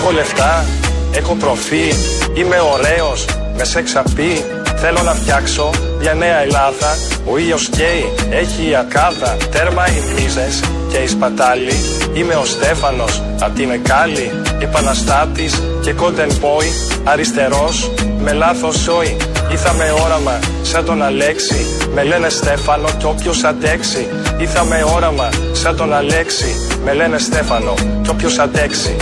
Έχω λεφτά, έχω προφή, είμαι ωραίος, με σεξ απεί, Θέλω να φτιάξω μια νέα Ελλάδα. Ο ήλιος καίει, έχει η ακάδα. Τέρμα οι μίζες και οι σπατάλοι. Είμαι ο Στέφανος απ' την Εκάλη. Επαναστάτης και content boy. Αριστερός με λάθος σόι. Ήρθα με όραμα σαν τον Αλέξη. Με λένε Στέφανο κι όποιος αντέξει. Ήρθα με όραμα σαν τον Αλέξη. Με λένε Στέφανο κι όποιος αντέξει.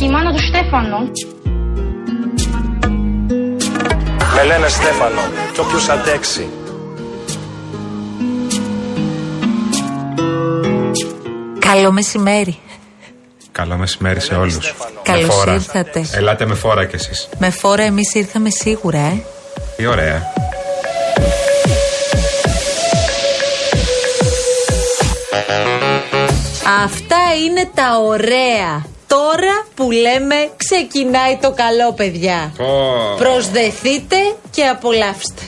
Η μάνα, και η μάνα του Στέφανο. Με λένε Στέφανο κι όποιος αντέξει. Καλό μεσημέρι. Καλό μεσημέρι σε όλους. Καλώς ήρθατε. Ελάτε με φόρα κι εσείς. Με φόρα εμείς ήρθαμε σίγουρα, ε. Τι ωραία. Αυτά είναι τα ωραία. Τώρα που λέμε ξεκινάει το καλό, παιδιά. Πω. Προσδεθείτε και απολαύστε.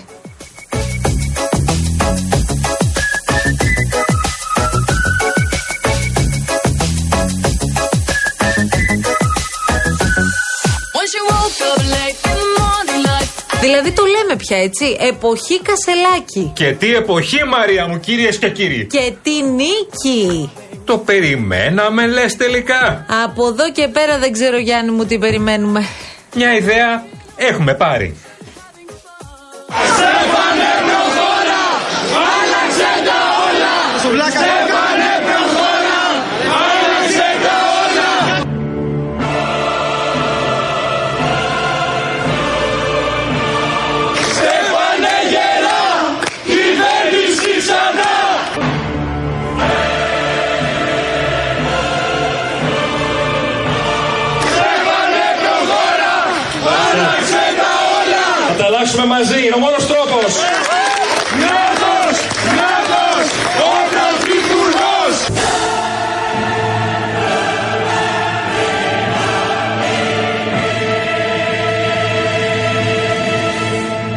Δηλαδή το λέμε πια έτσι. Εποχή Κασελάκη. Και τι εποχή, Μαρία μου, κυρίε και κύριοι. Και τι νίκη. Το περιμέναμε, λες τελικά; Από εδώ και πέρα δεν ξέρω Γιάννη μου τι περιμένουμε. Μια ιδέα έχουμε πάρει. Θα τα αλλάξουμε μαζί, είναι ο μόνος τρόπος. Νέος! Νέος! Ο Πρωθυπουργός!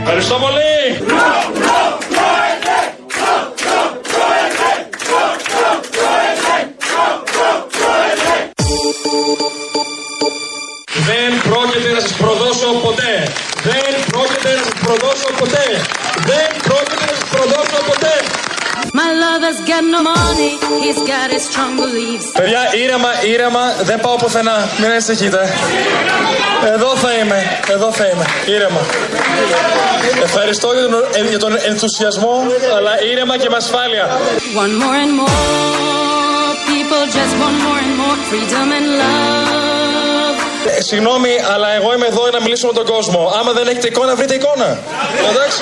Ευχαριστώ πολύ! Παιδιά, ήρεμα, ήρεμα, δεν πάω πουθενά. Μην ανησυχείτε. Εδώ θα είμαι, εδώ θα είμαι. Ήρεμα. Ευχαριστώ για τον, ε, για τον ενθουσιασμό, αλλά ήρεμα και με ασφάλεια. One more and more people just want more and more freedom and love. Ε, συγγνώμη, αλλά εγώ είμαι εδώ για να μιλήσω με τον κόσμο. Άμα δεν έχετε εικόνα, βρείτε εικόνα. Εντάξει.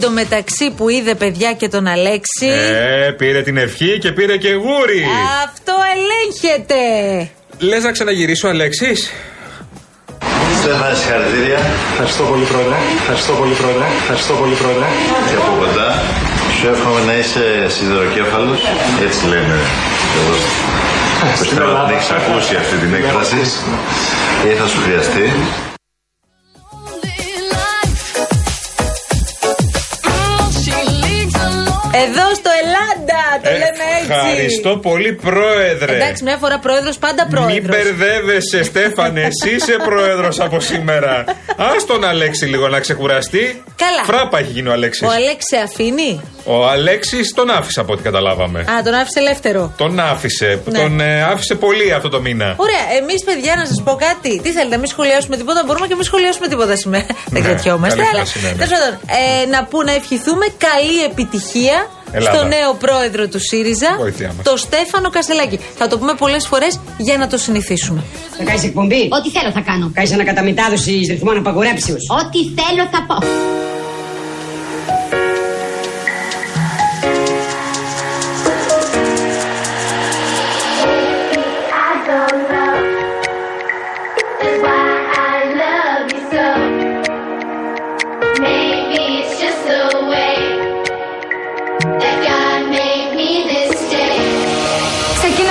Τώρα εντωμεταξύ που είδε παιδιά και τον Αλέξη. Ε, πήρε την ευχή και πήρε και γούρι. Αυτό ελέγχεται. Λες να ξαναγυρίσω, Αλέξης; Στέφανε, συγχαρητήρια. Ευχαριστώ πολύ, πρόεδρε. Ευχαριστώ πολύ, πρόεδρε. Ευχαριστώ πολύ, πρόεδρε. Και από κοντά σου εύχομαι να είσαι σιδεροκέφαλο. Έτσι λένε εδώ. Πιστεύω ότι την έχεις ακούσει αυτή την έκφραση ή θα σου χρειαστεί. Εδώ στο Ελλάδα το λέμε έτσι. Ευχαριστώ πολύ, Πρόεδρε. Εντάξει, μια φορά πρόεδρος, πάντα Μην πρόεδρο. μπερδεύεσαι, Στέφανε. Εσύ είσαι πρόεδρος από σήμερα. Α τον Αλέξη λίγο να ξεκουραστεί. Καλά. Φράπα έχει γίνει ο Αλέξης. Ο Αλέξη σε αφήνει. Ο Αλέξης τον άφησε από ό,τι καταλάβαμε. Α, τον άφησε ελεύθερο. Τον άφησε. Ναι. Τον ε, άφησε πολύ αυτό το μήνα. Ωραία, εμείς παιδιά να σας πω κάτι. Τι θέλετε, να μην σχολιάσουμε τίποτα, μπορούμε και να μην σχολιάσουμε τίποτα σήμερα. Δεν Ναι, κρατιόμαστε. καλή Αλλά φράση, ναι, ναι. τέλος πάντων, ε, να που να ευχηθούμε καλή επιτυχία Ελλάδα. στο νέο πρόεδρο του ΣΥΡΙΖΑ, Βοήθειά μας. το Στέφανο Κασελάκη. Θα το πούμε πολλές φορές για να το συνηθίσουμε. Θα κάνεις εκπομπή; Ό,τι θέλω θα κάνω. Κάνεις ανακαταμετάδοση ρυθμών απαγορέψεω. Ό,τι θέλω θα πω.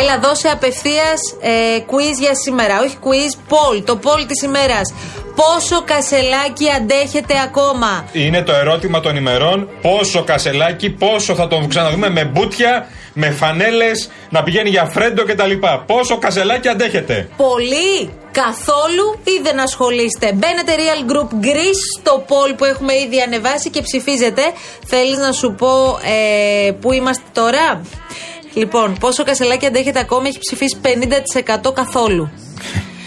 Έλα, δώσε απευθείας ε, quiz για σήμερα. Όχι quiz, poll. Το poll της ημέρας. Πόσο κασελάκι αντέχετε ακόμα; Είναι το ερώτημα των ημερών. Πόσο κασελάκι, πόσο θα τον ξαναδούμε με μπούτια, με φανέλες, να πηγαίνει για φρέντο κτλ. Πόσο κασελάκι αντέχετε. Πολύ, καθόλου ή δεν ασχολείστε. Μπαίνετε Real Group Greece στο poll που έχουμε ήδη ανεβάσει και ψηφίζετε. Θέλεις να σου πω ε, πού είμαστε τώρα; Λοιπόν, πόσο κασελάκι αντέχετε ακόμα; Έχει ψηφίσει 50% καθόλου.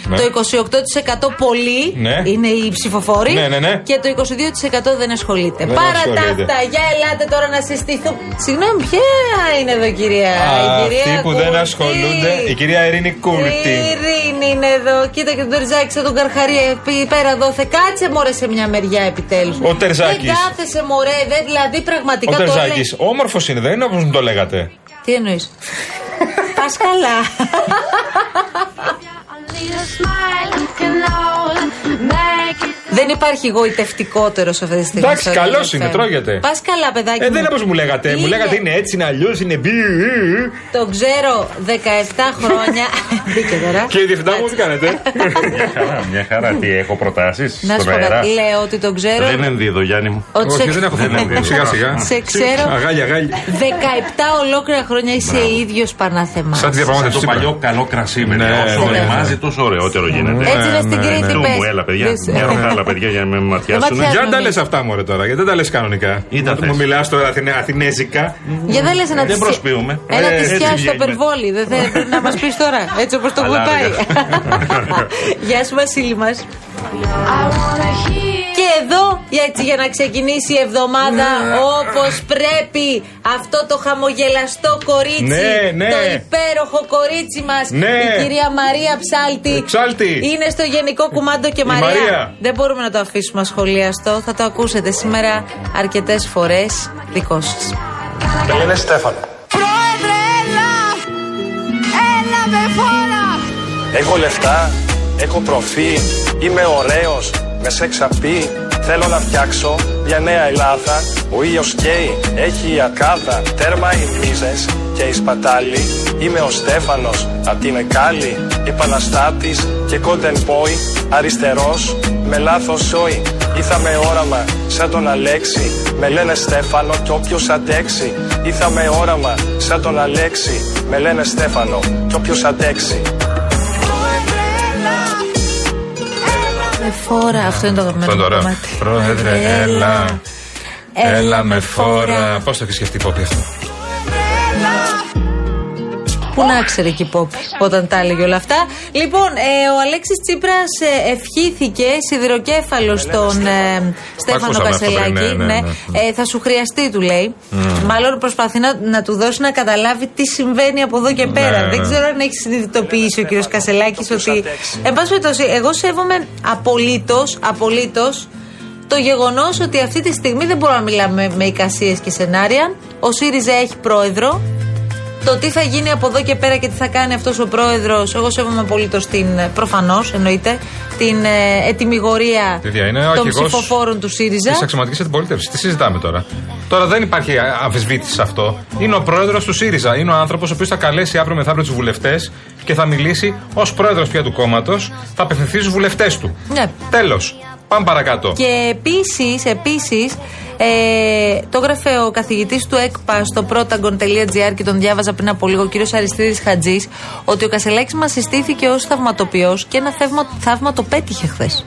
Ναι. Το 28% πολύ Ναι. είναι οι ψηφοφόροι Ναι, ναι, ναι. και το 22% δεν ασχολείται. Δεν Παρά τα ασχολείται. αυτά, για ελάτε τώρα να συστηθούν. Συγγνώμη, ποια είναι εδώ, κυρία; η κυρία Αυτοί που δεν Κούλτη. ασχολούνται, η κυρία Ειρήνη Κούλτη. Η Ειρήνη είναι εδώ. Κοίτα και τον Τερζάκη σαν τον Καρχαρία επί- πέρα δόθε. Κάτσε μωρέ σε μια μεριά επιτέλους. Ο Τερζάκης. Δεν κάθεσαι μωρέ, δεν, δηλαδή πραγματικά Ο το Τερζάκης, λέει. όμορφος είναι, δεν είναι όπως μου το λέγατε. Τι εννοείς; Πας καλά. see her smile, you can. Δεν υπάρχει γοητευτικότερο σε αυτή τη στιγμή. Εντάξει, στο καλός Real είναι, FM. τρώγεται. Πας καλά, παιδάκι. Ε, δεν μου. είναι όπως μου λέγατε. Μου Είναι. λέγατε είναι έτσι, είναι αλλιώς, είναι μπι. Το ξέρω 17 χρόνια. Μπήκε τώρα. Και η διευθυντά μου τι κάνετε; Μια χαρά, μια χαρά. Τι έχω προτάσεις Να σου στον πω αέρα; κάτι. Λέω ότι το ξέρω. Δεν ενδίδω, Γιάννη μου. Ότι Όχι, σε- δεν έχω θέμα. Σιγά σιγά. Σε ξέρω Αγάλια, αγάλια. 17 ολόκληρα χρόνια είσαι ίδιος Παναθεμάς. Σαν τη διαπραγμάτευση Το σήμερα. παλιό καλό κρασί με Ναι, όσο ναι, ναι. οριμάζει, τόσο ωραιότερο γίνεται. Έτσι είναι στην ναι, Κρήτη, Του πες. μου, έλα παιδιά. Δες. Μια άλλα παιδιά για να με ματιάσουν. ματιάζουν. Για να τα λες αυτά μωρέ τώρα, γιατί δεν τα λες κανονικά. Ή τα Μου- θες; Μου μιλάς τώρα Αθηνε- αθηνέζικα. Για δεν λες ένα Δεν της- προσποιούμε. Ένα Ε, τη έτσι στο βγαίνουμε. περβόλι. Δεν θε να μας πεις τώρα, έτσι όπως το Αλλά, κουτάει. αργά. Γεια σου, Βασίλη μας. Και εδώ, έτσι για να ξεκινήσει η εβδομάδα όπως πρέπει, αυτό το χαμογελαστό κορίτσι, Ναι, ναι. το υπέροχο κορίτσι μας, Ναι. η κυρία Μαρία Ψάλτη. Ε, Ψάλτη. Είναι στο γενικό κουμάντο και Η Μαρία. Μαρία. Δεν μπορούμε να το αφήσουμε ασχολίαστο. Θα το ακούσετε σήμερα αρκετές φορές. Δικό σας. Με λένε Στέφανο. Πρόεδρε, έλα! Έλα με φόρα! Έχω λεφτά, έχω προφίλ, είμαι ωραίος, με σεξ απεί. Θέλω να φτιάξω μια νέα Ελλάδα. Ο ήλιος καίει, έχει η ακάδα. Τέρμα οι μίζες και οι σπατάλοι. Είμαι ο Στέφανος, απ' την Εκάλη. Επαναστάτης και content boy. Αριστερός, με λάθος ζωή. Ήρθα με όραμα, σαν τον Αλέξη. Με λένε Στέφανο κι όποιος αντέξει. Ήρθα με όραμα, σαν τον Αλέξη. Με λένε Στέφανο κι όποιος αντέξει. Με φόρα. Αυτό είναι το αγαπημένο Αυτό μου είναι ωραίο. κομμάτι. Πρόεδρε, έλα. Έλα με φόρα. Πώς το έχεις σκεφτεί, Πόπι αυτό; Πού να ξέρει και η Πόπη όταν τα έλεγε όλα αυτά. Λοιπόν, ε, ο Αλέξης Τσίπρας ευχήθηκε σιδηροκέφαλος στον ε, Στέφανο ακούσαμε αυτό Κασελάκη. πριν, ναι, ναι, ναι. Ε, θα σου χρειαστεί, του λέει. Μάλλον προσπαθεί να, να του δώσει να καταλάβει τι συμβαίνει από εδώ και πέρα. ναι. Δεν ξέρω αν έχει συνειδητοποιήσει ο κύριος Κασελάκης ότι. αντέξει. Εν πάση περιπτώσει, εγώ σέβομαι απολύτως, απολύτως το γεγονός ότι αυτή τη στιγμή δεν μπορούμε να μιλάμε με εικασίες και σενάρια. Ο ΣΥΡΙΖΑ έχει πρόεδρο. Το τι θα γίνει από εδώ και πέρα και τι θα κάνει αυτός ο πρόεδρος, εγώ σέβομαι απολύτως την. Προφανώς εννοείται. Την ε, ετοιμιγορία Παιδιά, είναι ο των αρχηγός ψηφοφόρων του ΣΥΡΙΖΑ. Της αξιωματικής αντιπολίτευσης. Τι συζητάμε τώρα. Τώρα δεν υπάρχει α- αμφισβήτηση σε αυτό. Είναι ο πρόεδρος του ΣΥΡΙΖΑ. Είναι ο άνθρωπος ο οποίος θα καλέσει αύριο μεθαύριο τους βουλευτές και θα μιλήσει ως πρόεδρος πια του κόμματος. Θα απευθυνθεί στους βουλευτές του. Ναι. Τέλος. Πάμε παρακάτω. Και επίσης, επίσης, ε, το έγραφε ο καθηγητής του ΕΚΠΑ στο protagon.gr και τον διάβαζα πριν από λίγο, ο κύριος Αριστίδης Χατζής, ότι ο Κασελάκης μας συστήθηκε ως θαυματοποιός και ένα θαύμα, θαύμα το πέτυχε χθες.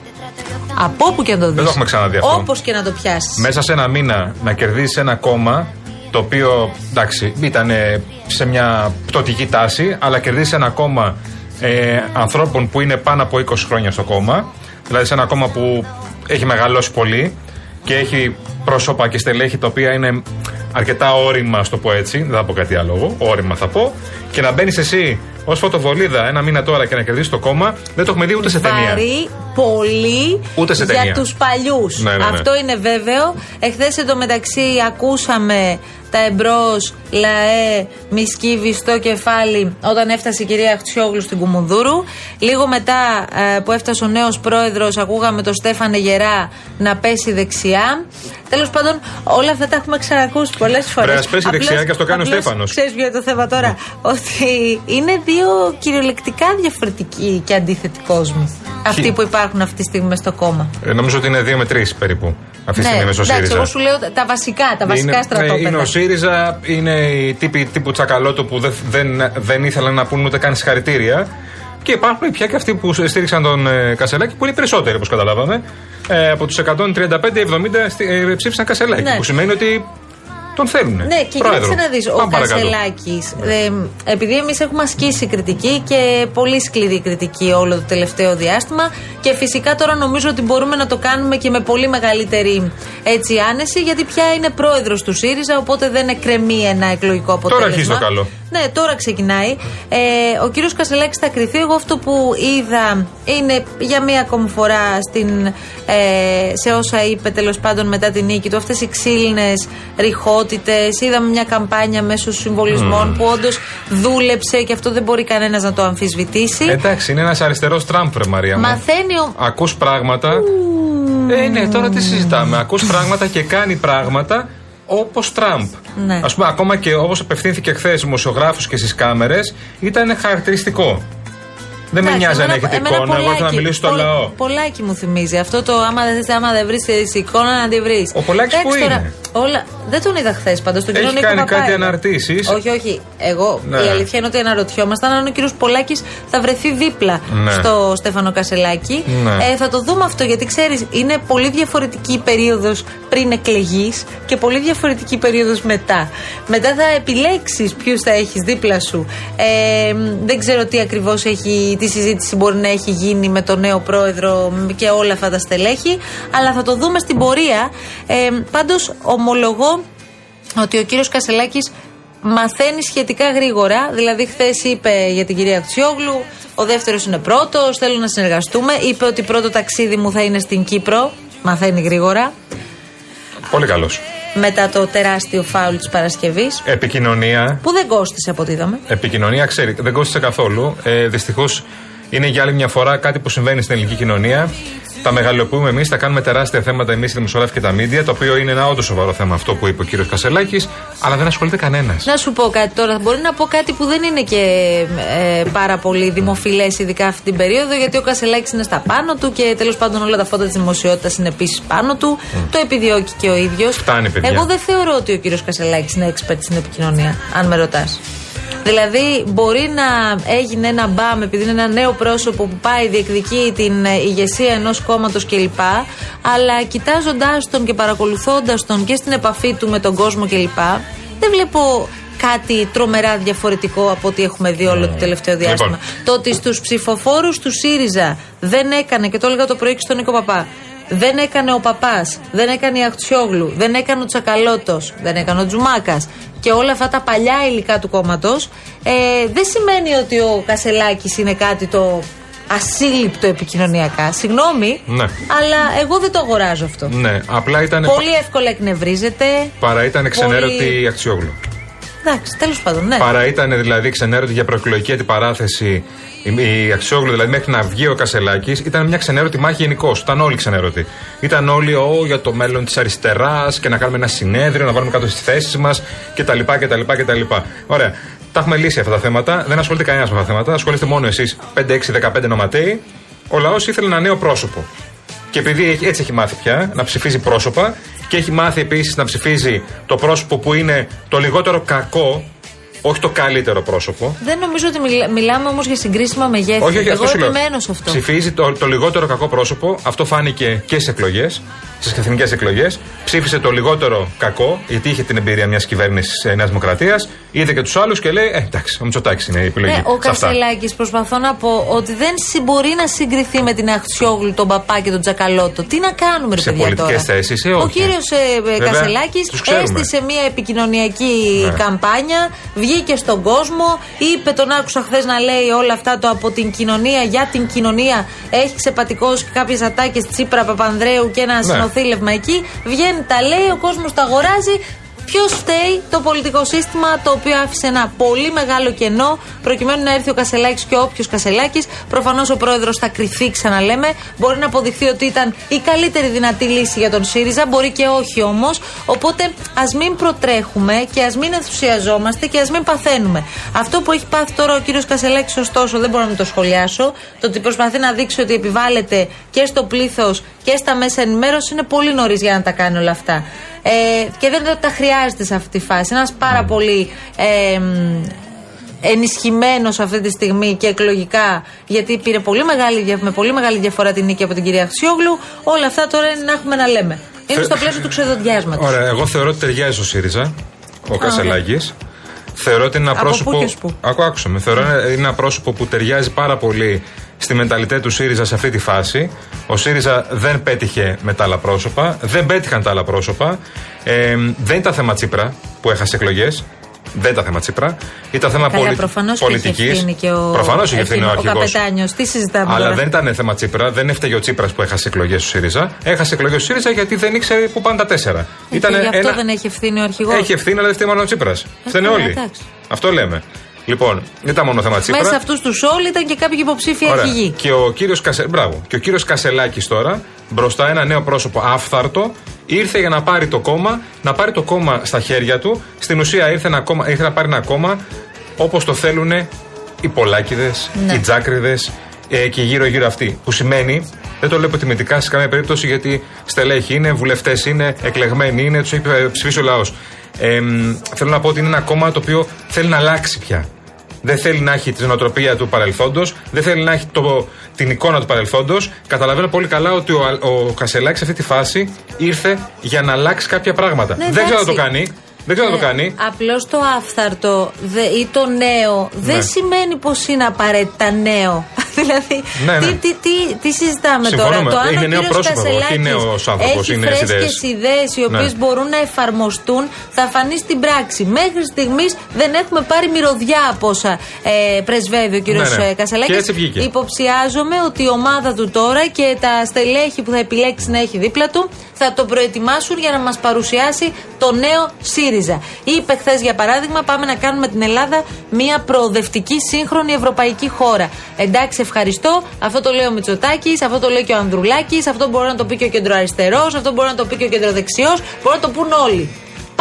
Από όπου και να το δεις. Δεν το έχουμε ξαναδεί αυτό. Όπως και να το πιάσεις. Μέσα σε ένα μήνα να κερδίσεις ένα κόμμα το οποίο εντάξει ήταν ε, σε μια πτωτική τάση, αλλά κερδίσεις ένα κόμμα ε, ανθρώπων που είναι πάνω από 20 χρόνια στο κόμμα. Δηλαδή σε ένα κόμμα που έχει μεγαλώσει πολύ και έχει πρόσωπα και στελέχη τα οποία είναι αρκετά όρημα, ας το πω έτσι. Δεν θα πω κάτι άλλο. εγώ, Όρημα θα πω. Και να μπαίνεις εσύ ως φωτοβολίδα ένα μήνα τώρα και να κερδίσει το κόμμα, δεν το έχουμε δει ούτε σε ταινία. Βαρύ, πολύ Ούτε σε για ταινία. τους παλιούς. Ναι, ναι, ναι. Αυτό είναι βέβαιο. Εχθές εντωμεταξύ ακούσαμε τα εμπρός λαέ μη σκύβει στο κεφάλι όταν έφτασε η κυρία Χτσιόγλου στην Κουμουνδούρου. Λίγο μετά ε, που έφτασε ο νέος πρόεδρος, ακούγαμε τον Στέφανε Γερά να πέσει δεξιά. Τέλος πάντων, όλα αυτά τα έχουμε ξανακούσει πολλές φορέ. Ρε, ας πέσει δεξιά και ας το κάνει ο Στέφανος. Ξέρεις ποιο είναι το θέμα τώρα. Ότι είναι δύο κυριολεκτικά διαφορετικοί και αντίθετοι κόσμοι. Αυτοί Ποιοι; που υπάρχουν αυτή τη στιγμή μες στο κόμμα. Ε, νομίζω ότι είναι 2 με 3 περίπου αυτή τη στιγμή μες στο Ναι, εντάξει, ΣΥΡΙΖΑ. εγώ σου λέω τα- τα βασικά, τα βασικά είναι, στρατόπεδα. ναι, είναι ο ΣΥΡΙΖΑ, είναι οι τύποι τύπου Τσακαλώτο που δεν, δεν, δεν ήθελαν να πούν ούτε καν συγχαρητήρια. Και υπάρχουν πια και αυτοί που στήριξαν τον ε, Κασελάκη, που είναι οι περισσότεροι όπως καταλάβαμε. Ε, από τους 135-70 στι- ε, ψήφισαν Κασελάκη. Ναι. Που σημαίνει ότι τον θέλουν. Ναι, και κοίταξε να δεις. Ο Πάμε παρακάτω. Κασελάκης, επειδή εμείς έχουμε ασκήσει κριτική και πολύ σκληρή κριτική όλο το τελευταίο διάστημα και φυσικά τώρα νομίζω ότι μπορούμε να το κάνουμε και με πολύ μεγαλύτερη έτσι, άνεση, γιατί πια είναι πρόεδρος του ΣΥΡΙΖΑ, οπότε δεν εκκρεμεί ένα εκλογικό αποτέλεσμα. αρχίζει το καλό. Ναι, τώρα ξεκινάει. Ε, ο κύριος Κασελάκης θα κρυθεί. Εγώ αυτό που είδα είναι για μία ακόμη φορά στην, ε, σε όσα είπε τέλος πάντων μετά την νίκη του, αυτές οι ξύλινες ρηχότητες. Είδαμε μια καμπάνια μέσω συμβολισμών που όντως δούλεψε και αυτό δεν μπορεί κανένας να το αμφισβητήσει. Εντάξει, είναι ένας αριστερός Τραμπ, ρε Μαρία. μου. Μαθαίνει ο. Ακούς πράγματα. Ε, ναι, τώρα τι συζητάμε. Ακούς πράγματα και κάνει πράγματα όπως Τραμπ. Ναι. Α πούμε, ακόμα και όπως απευθύνθηκε χθες δημοσιογράφους και στις κάμερες, ήταν χαρακτηριστικό. Δεν με Εντάξει, νοιάζει αν εμένα- έχετε εμένα εικόνα, εγώ θέλω να Πολάκη- μιλήσω στο Πολ- λαό. Πολάκη μου θυμίζει. Αυτό το άμα δεν θες, άμα δεν βρεις εικόνα να τη βρεις. Ο Πολάκης που είναι; Όλα, δεν τον είδα χθες πάντως. Τον Έχει κύριο Νίκο κάνει κάτι Παπάεδα. αναρτήσεις. Όχι, όχι. Εγώ Ναι. η αλήθεια είναι ότι αναρωτιόμασταν αν ο κύριος Πολάκης θα βρεθεί δίπλα Ναι. στο Στέφανο Κασελάκη. Ναι. Ε, θα το δούμε αυτό γιατί ξέρεις, είναι πολύ διαφορετική η περίοδος πριν εκλεγείς και πολύ διαφορετική η περίοδος μετά. Μετά θα επιλέξεις ποιους θα έχεις δίπλα σου. Ε, δεν ξέρω τι ακριβώς έχει, τι συζήτηση μπορεί να έχει γίνει με τον νέο πρόεδρο και όλα αυτά τα στελέχη, αλλά θα το δούμε στην πορεία. Ε, Πάντως, ομολογώ ότι ο κύριος Κασελάκης μαθαίνει σχετικά γρήγορα. Δηλαδή, χθες είπε για την κυρία Χτσιόγλου, ο δεύτερος είναι πρώτος, θέλω να συνεργαστούμε. Είπε ότι πρώτο ταξίδι μου θα είναι στην Κύπρο. Μαθαίνει γρήγορα. Πολύ καλός. Μετά το τεράστιο φάουλ της Παρασκευής. Επικοινωνία. Που δεν κόστησε από ό,τι είδαμε. Επικοινωνία, ξέρει, δεν κόστησε καθόλου. Ε, Δυστυχώς είναι για άλλη μια φορά κάτι που συμβαίνει στην ελληνική κοινωνία. Τα μεγαλοποιούμε εμείς, τα κάνουμε τεράστια θέματα εμείς οι δημοσιογράφοι και τα μίντια, το οποίο είναι ένα όντως σοβαρό θέμα αυτό που είπε ο κύριος Κασελάκης, αλλά δεν ασχολείται κανένας. Να σου πω κάτι τώρα. Μπορεί να πω κάτι που δεν είναι και ε, πάρα πολύ δημοφιλές, ειδικά αυτή την περίοδο, γιατί ο Κασελάκης είναι στα πάνω του και τέλος πάντων όλα τα φώτα της δημοσιότητας είναι επίσης πάνω του. Το επιδιώκει και ο ίδιος. Φτάνει, παιδιά. Εγώ δεν θεωρώ ότι ο κύριος Κασελάκης είναι expert στην επικοινωνία, αν με ρωτάς. Δηλαδή, μπορεί να έγινε ένα μπαμ επειδή είναι ένα νέο πρόσωπο που πάει, διεκδικεί την ε, ηγεσία ενός κόμματος κλπ. Αλλά κοιτάζοντάς τον και παρακολουθώντας τον και στην επαφή του με τον κόσμο κλπ. Δεν βλέπω κάτι τρομερά διαφορετικό από ό,τι έχουμε δει όλο το τελευταίο διάστημα. Λοιπόν. Το ότι στους ψηφοφόρους του ΣΥΡΙΖΑ δεν έκανε, και το έλεγα το πρωί και στον Νίκο Παπά, δεν έκανε ο Παπάς, δεν έκανε η Αχτσιόγλου, δεν έκανε ο Τσακαλώτος, δεν έκανε ο Τζουμάκας και όλα αυτά τα παλιά υλικά του κόμματος, ε, δεν σημαίνει ότι ο Κασελάκης είναι κάτι το ασύλληπτο επικοινωνιακά. Συγγνώμη, Ναι. αλλά εγώ δεν το αγοράζω αυτό. Ναι, απλά ήταν. Πολύ εύκολα εκνευρίζεται. Παρά ήταν ξενέρωτη πολύ- η Αξιόγλου. Εντάξει, τέλος πάντων, ναι. Παρά ήταν δηλαδή ξενέρωτη για προεκλογική αντιπαράθεση η, η Αξιόγλου, δηλαδή μέχρι να βγει ο Κασελάκης, ήταν μια ξενέρωτη μάχη γενικώ. Ήταν όλοι ξενέρωτοι. Ήταν όλοι ο, για το μέλλον της αριστεράς και να κάνουμε ένα συνέδριο, να βάλουμε κάτω στις θέσεις μας κτλ, κτλ, κτλ. Ωραία. Τα έχουμε λύσει αυτά τα θέματα. Δεν ασχολείται κανένας με αυτά τα θέματα. Ασχολείστε μόνο εσείς 5, 6, 15 νοματέοι. Ο λαός ήθελε ένα νέο πρόσωπο. Και επειδή έχει- έτσι έχει μάθει πια να ψηφίζει πρόσωπα και έχει μάθει επίσης να ψηφίζει το πρόσωπο που είναι το λιγότερο κακό, όχι το καλύτερο πρόσωπο. Δεν νομίζω ότι μιλά- μιλάμε όμως για συγκρίσιμα μεγέθη. Όχι, όχι, Εγώ αυτό σου λέω. επιμένω σε αυτό. Ψηφίζει το, το λιγότερο κακό πρόσωπο. Αυτό φάνηκε και στι εκλογές, στις εθνικές εκλογές. Ψήφισε το λιγότερο κακό, γιατί είχε την εμπειρία μιας κυβέρνησης Νέας Δημοκρατίας. Είδε και τους άλλους και λέει: Ε, εντάξει, ο Μητσοτάκης είναι η επιλογή. Ναι, ο σε αυτά». Κασελάκη προσπαθώ να πω ότι δεν συ- μπορεί να συγκριθεί με την Αχτσιόγλου, τον Παπά και τον Τζακαλώτο. Τι να κάνουμε, ρε Σε παιδιά πολιτικές τώρα; θέσεις, ε, Ο όχι. κύριος Βέβαια, Κασελάκη τους ξέρουμε. έστησε μια επικοινωνιακή Ναι. καμπάνια, βγήκε στον κόσμο, είπε, τον άκουσα χθες να λέει όλα αυτά το από την κοινωνία για την κοινωνία. Έχει ξεπατικώσει κάποιες ατάκες Τσίπρα Παπανδρέου και ένα Ναι. Συνοθήλευμα εκεί. Βγαίνει, τα λέει, ο κόσμος τα αγοράζει. Ποιος φταίει; Το πολιτικό σύστημα το οποίο άφησε ένα πολύ μεγάλο κενό προκειμένου να έρθει ο Κασελάκης και όποιος Κασελάκης. Προφανώς ο πρόεδρος θα κρυθεί, ξαναλέμε. Μπορεί να αποδειχθεί ότι ήταν η καλύτερη δυνατή λύση για τον ΣΥΡΙΖΑ, μπορεί και όχι όμως. Οπότε ας μην προτρέχουμε και ας μην ενθουσιαζόμαστε και ας μην παθαίνουμε. Αυτό που έχει πάθει τώρα ο κύριος Κασελάκης, ωστόσο, δεν μπορώ να το σχολιάσω. Το ότι προσπαθεί να δείξει ότι επιβάλλεται και στο πλήθος και στα μέσα ενημέρωσης είναι πολύ νωρίς για να τα κάνει όλα αυτά. Ε, και δεν τα χρειάζεται σε αυτή τη φάση. Ένας πάρα πολύ ε, ενισχυμένος αυτή τη στιγμή και εκλογικά, γιατί πήρε πολύ μεγάλη, δια- με πολύ μεγάλη διαφορά την νίκη από την κυρία Αξιόγλου. Όλα αυτά τώρα είναι να έχουμε να λέμε. Είναι Θε- στο πλαίσιο του ξεδοντιάσματο. Ωραία, εγώ θεωρώ ότι ταιριάζει στο ΣΥΡΙΖΑ, ο Κασελάκης. Θεωρώ ότι είναι ένα Από πρόσωπο. πού και ως πού; Ακού, άκουσα με. Θεωρώ είναι ένα πρόσωπο που ταιριάζει πάρα πολύ στη μενταλιτέ του ΣΥΡΙΖΑ σε αυτή τη φάση. Ο ΣΥΡΙΖΑ δεν πέτυχε με τα άλλα πρόσωπα. Δεν πέτυχαν τα άλλα πρόσωπα. Ε, δεν ήταν θέμα Τσίπρα που έχασε εκλογές. Δεν ήταν θέμα Τσίπρα. Ήταν θέμα Καλά, πολι... προφανώς και πολιτικής. είχε ευθύνη και ο, Προφανώς είχε ευθύνη ο ο αρχηγός. καπετάνιο. Τι συζητάμε Αλλά τώρα; δεν ήταν θέμα Τσίπρα, δεν έφταιγε ο Τσίπρας που έχασε εκλογές του ΣΥΡΙΖΑ. Έχασε εκλογές του ΣΥΡΙΖΑ γιατί δεν ήξερε που πάνε τα τέσσερα. Ε, και γι' αυτό δεν έχει ευθύνη ο αρχηγός. Έχει ευθύνη, αλλά δεν φταίει μόνο ο Τσίπρας. Φταίνε καλά, όλοι. εντάξει. Αυτό λέμε. Λοιπόν, δεν ήταν μόνο θέμα Τσίπρα. Μέσα σε αυτούς τους όλοι ήταν και κάποιοι υποψήφοι Ωραία. αρχηγοί. Και ο κύριος Κασε... Μπράβο. Και ο κύριος Κασελάκης τώρα, μπροστά ένα νέο πρόσωπο άφθαρτο, ήρθε για να πάρει το κόμμα, να πάρει το κόμμα στα χέρια του. Στην ουσία ήρθε να, κόμμα, ήρθε να πάρει ένα κόμμα όπως το θέλουν οι Πολάκιδε, Ναι. οι Τζάκριδες ε, και γύρω-γύρω αυτοί. Που σημαίνει, δεν το λέω υποτιμητικά σε καμία περίπτωση γιατί στελέχοι είναι, βουλευτές είναι, εκλεγμένοι είναι, τους έχει ε, ψηφίσει ο λαός. Ε, μ, θέλω να πω ότι είναι ένα κόμμα το οποίο θέλει να αλλάξει πια. Δεν θέλει να έχει την νοοτροπία του παρελθόντος, δεν θέλει να έχει το, την εικόνα του παρελθόντος. Καταλαβαίνω πολύ καλά ότι ο, ο Κασελάκης σε αυτή τη φάση ήρθε για να αλλάξει κάποια πράγματα. Ναι, δεν ξέρω να το εντάξει. κάνει. Δεν ξέρω να το κάνει. Απλώς το άφθαρτο δε- ή το νέο δεν Ναι. σημαίνει πως είναι απαραίτητα νέο. δηλαδή, Ναι, ναι. Τι, τι, τι, τι συζητάμε Συμφωνούμε. τώρα. Το αν Είναι ο νέο κύριος πρόσωπο, όχι Κασελάκης νέος άνθρωπος, Έχει είναι νέες φρέσκες ιδέες. ιδέες οι οποίες Ναι. μπορούν να εφαρμοστούν, θα φανεί στην πράξη. Μέχρι στιγμής δεν έχουμε πάρει μυρωδιά από όσα ε, πρεσβεύει ο κύριος Ναι, ναι. Κασελάκης. Και έτσι βγήκε. Υποψιάζομαι ότι η ομάδα του τώρα και τα στελέχη που θα επιλέξει να έχει δίπλα του θα το προετοιμάσουν για να μας παρουσιάσει το νέο ΣΥΡΙΖΑ. Είπε χθες, για παράδειγμα, πάμε να κάνουμε την Ελλάδα μια προοδευτική σύγχρονη ευρωπαϊκή χώρα. Εντάξει, ευχαριστώ. Αυτό το λέει ο Μητσοτάκης, αυτό το λέει και ο Ανδρουλάκης, αυτό μπορεί να το πει και ο κεντροαριστερός, αυτό μπορεί να το πει και ο κεντροδεξιός, μπορεί να το πούν όλοι.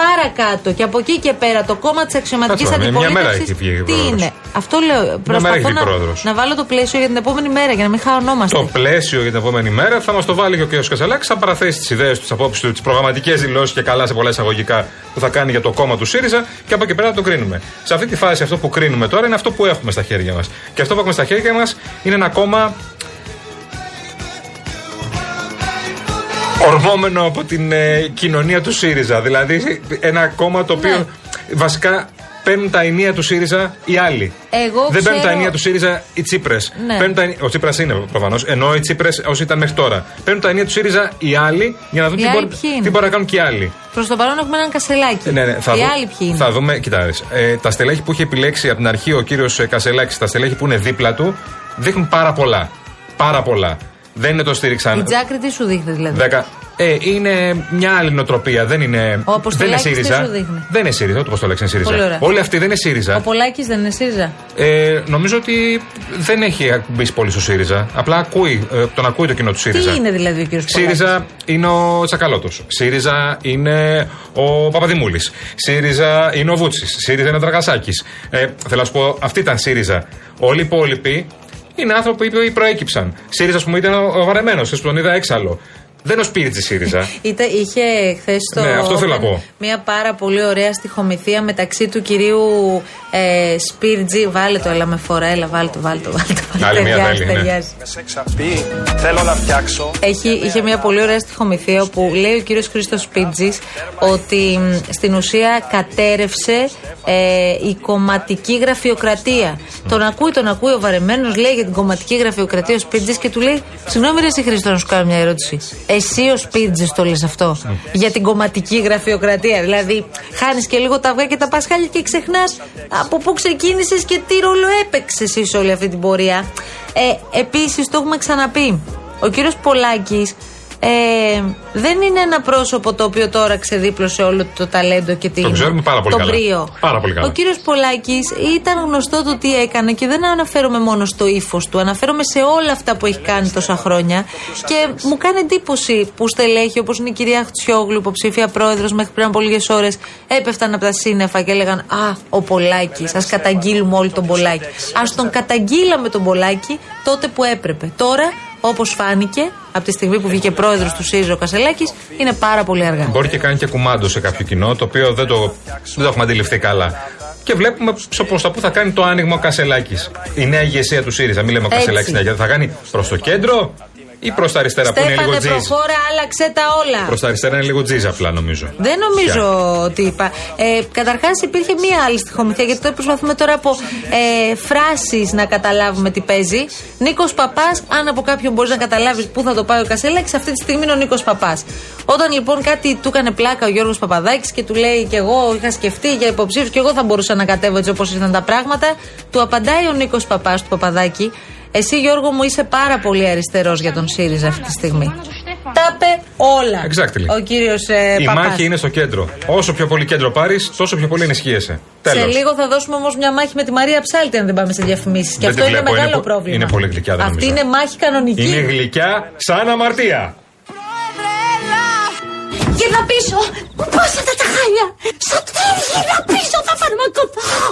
Παρακάτω και από εκεί και πέρα το κόμμα της αξιωματικής Κάτσε, μια- μια μέρα αντιπολίτευσης. έχει βγει η Τι πρόεδρος. είναι; Αυτό λέω. μέρα έχει Προσπαθώ βγει να, πρόεδρος. να βάλω το πλαίσιο για την επόμενη μέρα για να μην χαωνόμαστε. Το πλαίσιο για την επόμενη μέρα θα μας το βάλει και ο κ. Κασελάκη. Θα παραθέσει τις ιδέες του, τις απόψεις του, τις προγραμματικές δηλώσεις και καλά σε πολλά εισαγωγικά που θα κάνει για το κόμμα του ΣΥΡΙΖΑ και από εκεί πέρα θα το κρίνουμε. Σε αυτή τη φάση αυτό που κρίνουμε τώρα είναι αυτό που έχουμε στα χέρια μας. Και αυτό που έχουμε στα χέρια μας είναι ένα κόμμα ορμόμενο από την ε, κοινωνία του ΣΥΡΙΖΑ. Δηλαδή ένα κόμμα το οποίο Ναι. βασικά παίρνουν τα ενία του ΣΥΡΙΖΑ οι άλλοι. Εγώ Δεν παίρνουν τα ξέρω- ενία του ΣΥΡΙΖΑ οι Τσίπρες. Ναι. Ο Τσίπρας είναι προφανώς, ενώ οι Τσίπρες όσοι ήταν μέχρι τώρα. Παίρνουν τα ενία του ΣΥΡΙΖΑ οι άλλοι για να δουν Οι τι, άλλοι μπορεί, ποιοι είναι; τι μπορεί να κάνουν και οι άλλοι. Προς το παρόν έχουμε έναν κασελάκι. Ναι, ναι, θα, Οι δου- άλλοι ποιοι είναι; θα δούμε, κοιτάξτε. Ε, τα στελέχη που είχε επιλέξει από την αρχή ο κύριος Κασελάκης, τα στελέχη που είναι δίπλα του, δείχνουν πάρα πολλά. Πάρα πολλά. Δεν είναι το στήριξαν. Η Τζάκρη τι σου δείχνει δηλαδή; Δέκα. Ε, είναι μια άλλη νοοτροπία. Δεν είναι, Ο δεν είναι Αποστολάκης τι ΣΥΡΙΖΑ. σου δείχνει; Δεν είναι ΣΥΡΙΖΑ, ούτε πώ το λέξει είναι Πολύ ΣΥΡΙΖΑ. ωραία. Όλοι αυτοί δεν είναι ΣΥΡΙΖΑ. Ο Πολάκης δεν είναι ΣΥΡΙΖΑ; Ε, νομίζω ότι δεν έχει μπει πολύ στο ΣΥΡΙΖΑ. Απλά ακούει, ε, τον ακούει το κοινό του ΣΥΡΙΖΑ. Τι είναι δηλαδή ο κύριος Πολάκης; ΣΥΡΙΖΑ είναι ο Τσακαλώτος. ΣΥΡΙΖΑ είναι ο Παπαδημούλης. ΣΥΡΙΖΑ είναι ο Βούτσης. ΣΥΡΙΖΑ είναι ο Τραγασάκη. Ε, θέλω να σου πω, αυτή ήταν ΣΥΡΙΖΑ. Όλοι οι υπόλοιποι είναι άνθρωποι που προέκυψαν. ΣΥΡΙΖΑ, ας πούμε, ήταν ο Βαρεμένος, που τον είδα έξαλλο. Δεν είναι ο Σπίριτζη ΣΥΡΙΖΑ. Είτε, είχε χθες στο. Ναι, αυτό θέλω να πω. Μια πάρα πολύ ωραία στοιχομηθεία μεταξύ του κυρίου ε, Σπίρτζη. Βάλε το, έλα με φορά, έλα, βάλε το, βάλε το. Βάλε το βάλε το. Άλλη μια Ταιριάζει, τέλεια, ναι. ταιριάζει. Με σεξ απεί, θέλω να φτιάξω. Έχει, είχε μια πολύ ωραία στοιχομηθεία όπου λέει ο κύριος Χρήστος Σπίτζης ότι μ, στην ουσία κατέρευσε ε, η κομματική γραφειοκρατία. Τον ακούει, τον ακούει ο βαρεμένος, λέει για την κομματική γραφειοκρατία ο Σπίτζης και του λέει Συγγνώμη ρε εσύ Χρήστο να σου κάνω μια ερώτηση. Εσύ ο Σπίτζης το λες αυτό για την κομματική γραφειοκρατία. Δηλαδή χάνεις και λίγο τα αυγά και τα πασχάλια και ξεχνάς από πού ξεκίνησες και τι ρόλο έπαιξες εσύ σε όλη αυτή την πορεία; Ε, επίσης το έχουμε ξαναπεί. Ο κύριος Πολάκης ε, δεν είναι ένα πρόσωπο το οποίο τώρα ξεδίπλωσε όλο το ταλέντο και την, ξέρουμε πάρα πολύ τον καλά. πρίο. Πάρα πολύ καλά. Ο κύριος Πολάκης ήταν γνωστό το τι έκανε και δεν αναφέρομαι μόνο στο ύφος του, αναφέρομαι σε όλα αυτά που έχει κάνει τόσα χρόνια και μου κάνει εντύπωση που στελέχη όπως είναι η κυρία Χτσιόγλου, υποψήφια πρόεδρος μέχρι πριν από λίγες ώρες έπεφταν από τα σύννεφα και έλεγαν Α, ο Πολάκης, ας καταγγείλουμε όλοι τον Πολάκη. Ας τον καταγγείλαμε τον Πολάκη τότε που έπρεπε. Τώρα Όπως φάνηκε από τη στιγμή που βγήκε πρόεδρος του ΣΥΡΙΖΑ ο Κασελάκης, είναι πάρα πολύ αργά. Μπορεί και κάνει και κουμάντο σε κάποιο κοινό, το οποίο δεν το, δεν το έχουμε αντιληφθεί καλά. Και βλέπουμε προς τα που θα κάνει το άνοιγμα ο Κασελάκης. Η νέα ηγεσία του ΣΥΡΙΖΑ. Μην λέμε ο Έτσι. Κασελάκη νέα, θα κάνει προς το κέντρο ή προς τα αριστερά που είναι λίγο Στέφανε, τζιζ. προχώρα, άλλαξε τα όλα. Προς τα αριστερά είναι λίγο τζιζ απλά νομίζω. Δεν νομίζω ότι είπα. Ε, Καταρχάς υπήρχε μία άλλη στοιχομηθεία, γιατί τώρα προσπαθούμε τώρα από ε, φράσεις να καταλάβουμε τι παίζει. Νίκος Παπάς, αν από κάποιον μπορείς να καταλάβεις πού θα το πάει ο Κασέλακη, αυτή τη στιγμή είναι ο Νίκος Παπάς. Όταν λοιπόν κάτι του έκανε πλάκα ο Γιώργος Παπαδάκης και του λέει και εγώ είχα σκεφτεί για υποψήφιο και εγώ θα μπορούσα να κατέβω έτσι όπως ήρθαν τα πράγματα, του απαντάει ο Νίκος Παπάς του Παπαδάκη. Εσύ Γιώργο μου είσαι πάρα πολύ αριστερός για τον ΣΥΡΙΖΑ αυτή τη στιγμή. Τα είπε όλα. Exactly. Ο κύριος ε, Η Παπάς. μάχη είναι στο κέντρο. Όσο πιο πολύ κέντρο πάρεις, τόσο πιο πολύ ενισχύεσαι. Σε Τέλος. λίγο θα δώσουμε όμως μια μάχη με τη Μαρία Ψάλτη, αν δεν πάμε σε διαφημίσεις. Και Δεν αυτό τη είναι βλέπω, μεγάλο είναι πο- πρόβλημα. είναι πολύ γλυκιά, δεν Αυτή νομίζω. είναι μάχη κανονική. Είναι γλυκιά σαν αμαρτία. Γύρνα πίσω! Πόσα τα τα χάλια! Στο τέλει, γύρνα πίσω, θα φαρμακοποιήσω!